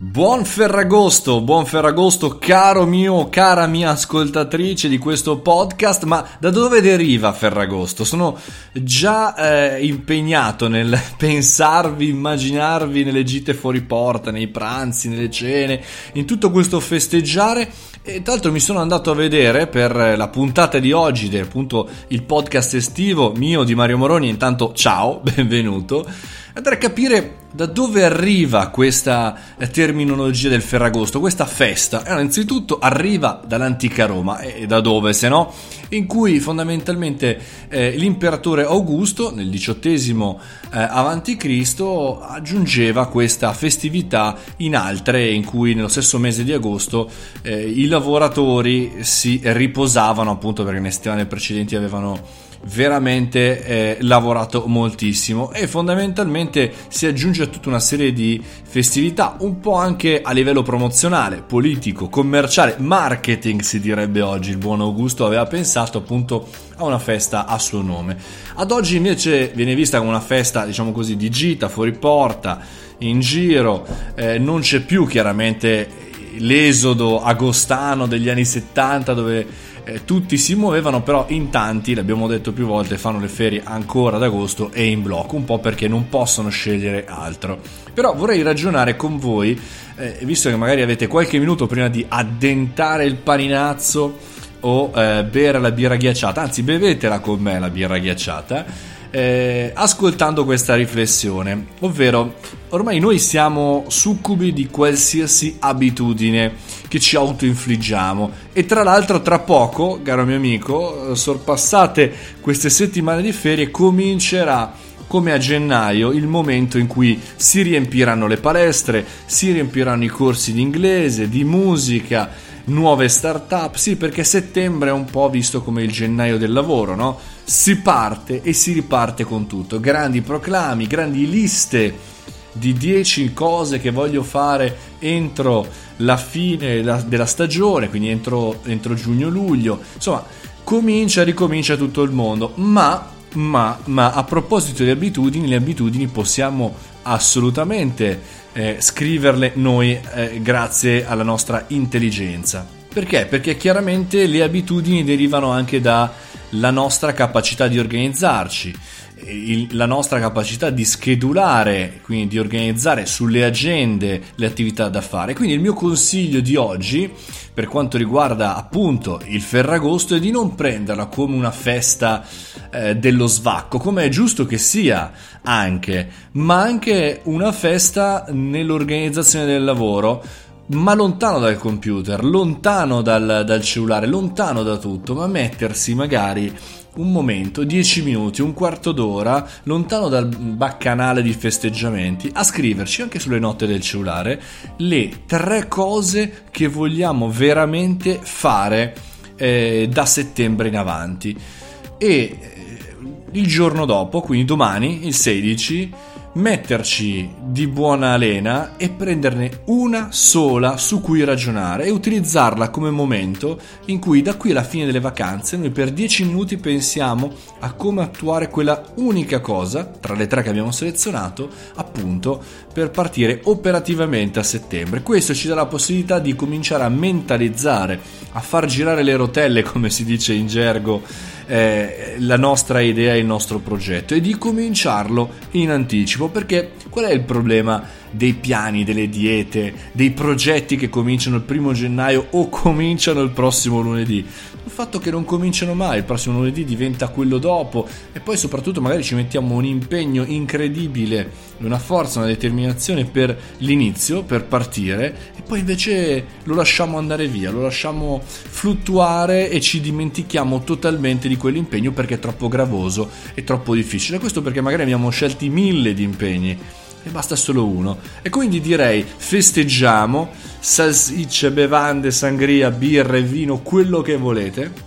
Buon Ferragosto, buon Ferragosto caro mio, cara mia ascoltatrice di questo podcast, ma da dove deriva Ferragosto? Sono già eh, impegnato nel pensarvi, immaginarvi nelle gite fuori porta, nei pranzi, nelle cene, in tutto questo festeggiare. E tra l'altro mi sono andato a vedere per la puntata di oggi, del, appunto il podcast estivo mio di Mario Moroni, intanto ciao, benvenuto andare a capire da dove arriva questa eh, terminologia del Ferragosto, questa festa. Allora, innanzitutto arriva dall'antica Roma, e da dove se no? In cui fondamentalmente eh, l'imperatore Augusto nel XVIII eh, a.C. aggiungeva questa festività in altre in cui nello stesso mese di agosto eh, i lavoratori si riposavano appunto perché nelle settimane precedenti avevano veramente eh, lavorato moltissimo e fondamentalmente si aggiunge a tutta una serie di festività, un po' anche a livello promozionale, politico, commerciale, marketing si direbbe oggi. Il buon Augusto aveva pensato appunto a una festa a suo nome. Ad oggi invece viene vista come una festa, diciamo così, di gita, fuori porta, in giro, eh, non c'è più chiaramente l'esodo agostano degli anni 70 dove eh, tutti si muovevano, però in tanti, l'abbiamo detto più volte, fanno le ferie ancora ad agosto e in blocco, un po' perché non possono scegliere altro. Però vorrei ragionare con voi, eh, visto che magari avete qualche minuto prima di addentare il paninazzo o eh, bere la birra ghiacciata, anzi bevetela con me la birra ghiacciata eh, ascoltando questa riflessione, ovvero ormai noi siamo succubi di qualsiasi abitudine che ci autoinfliggiamo. E tra l'altro tra poco, caro mio amico, sorpassate queste settimane di ferie comincerà come a gennaio il momento in cui si riempiranno le palestre, si riempiranno i corsi di inglese, di musica, nuove start-up, sì perché settembre è un po' visto come il gennaio del lavoro, no? Si parte e si riparte con tutto, grandi proclami, grandi liste di 10 cose che voglio fare entro la fine della stagione, quindi entro, entro giugno-luglio, insomma comincia, ricomincia tutto il mondo, ma, ma, ma a proposito di abitudini, le abitudini possiamo assolutamente eh, scriverle noi eh, grazie alla nostra intelligenza. Perché? Perché chiaramente le abitudini derivano anche dalla nostra capacità di organizzarci il, la nostra capacità di schedulare, quindi di organizzare sulle agende le attività da fare. Quindi il mio consiglio di oggi, per quanto riguarda appunto il Ferragosto, è di non prenderla come una festa eh, dello svacco, come è giusto che sia anche, ma anche una festa nell'organizzazione del lavoro ma lontano dal computer, lontano dal, dal, cellulare, lontano da tutto, ma mettersi magari un momento, 10 minuti, un quarto d'ora, lontano dal baccanale di festeggiamenti, a scriverci anche sulle note del cellulare le tre cose che vogliamo veramente fare eh, da settembre in avanti. E eh, il giorno dopo, quindi domani, il 16, metterci di buona lena e prenderne una sola su cui ragionare e utilizzarla come momento in cui da qui alla fine delle vacanze noi per 10 minuti pensiamo a come attuare quella unica cosa tra le tre che abbiamo selezionato appunto per partire operativamente a settembre. Questo ci dà la possibilità di cominciare a mentalizzare, a far girare le rotelle come si dice in gergo eh, la nostra idea il nostro progetto e di cominciarlo in anticipo perché qual è il problema dei piani, delle diete, dei progetti che cominciano il primo gennaio o cominciano il prossimo lunedì? Il fatto che non cominciano mai, il prossimo lunedì diventa quello dopo e poi soprattutto magari ci mettiamo un impegno incredibile, una forza, una determinazione per l'inizio, per partire e poi invece lo lasciamo andare via, lo lasciamo fluttuare e ci dimentichiamo totalmente di quell'impegno perché è troppo gravoso e troppo difficile. Questo perché magari abbiamo scelti mille di impegni e basta solo uno. E quindi direi festeggiamo, salsicce, bevande, sangria, birre, vino, quello che volete.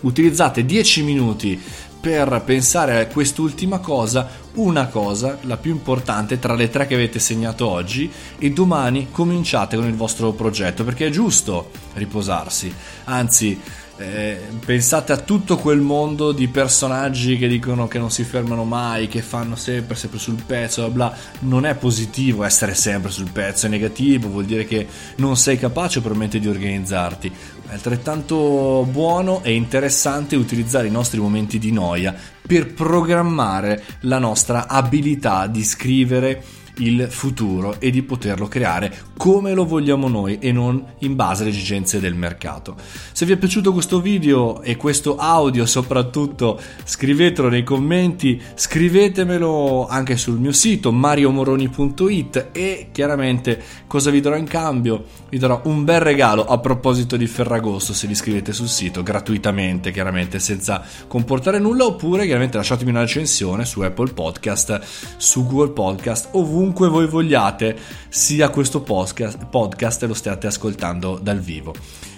Utilizzate 10 minuti per pensare a quest'ultima cosa, una cosa, la più importante tra le tre che avete segnato oggi e domani cominciate con il vostro progetto perché è giusto riposarsi, anzi eh, pensate a tutto quel mondo di personaggi che dicono che non si fermano mai, che fanno sempre, sempre sul pezzo, bla bla. Non è positivo essere sempre sul pezzo, è negativo, vuol dire che non sei capace probabilmente di organizzarti. È altrettanto buono e interessante utilizzare i nostri momenti di noia per programmare la nostra abilità di scrivere il futuro e di poterlo creare come lo vogliamo noi e non in base alle esigenze del mercato. Se vi è piaciuto questo video e questo audio soprattutto scrivetelo nei commenti, scrivetemelo anche sul mio sito mariomoroni.it e chiaramente cosa vi darò in cambio? Vi darò un bel regalo a proposito di Ferragosto se vi iscrivete sul sito gratuitamente chiaramente senza comportare nulla oppure chiaramente lasciatemi una recensione su Apple Podcast, su Google Podcast, ovunque ovunque voi vogliate, sia questo podcast, podcast lo stiate ascoltando dal vivo.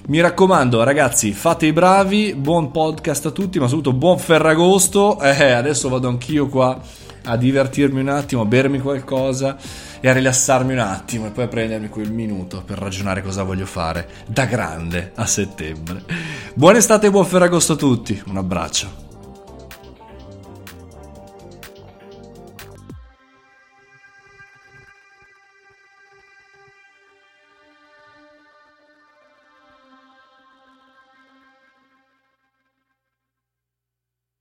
Mi raccomando, ragazzi, fate i bravi, buon podcast a tutti, ma soprattutto buon Ferragosto. Eh, adesso vado anch'io qua a divertirmi un attimo, a bermi qualcosa e a rilassarmi un attimo e poi a prendermi quel minuto per ragionare cosa voglio fare da grande a settembre. Buona estate e buon Ferragosto a tutti, un abbraccio.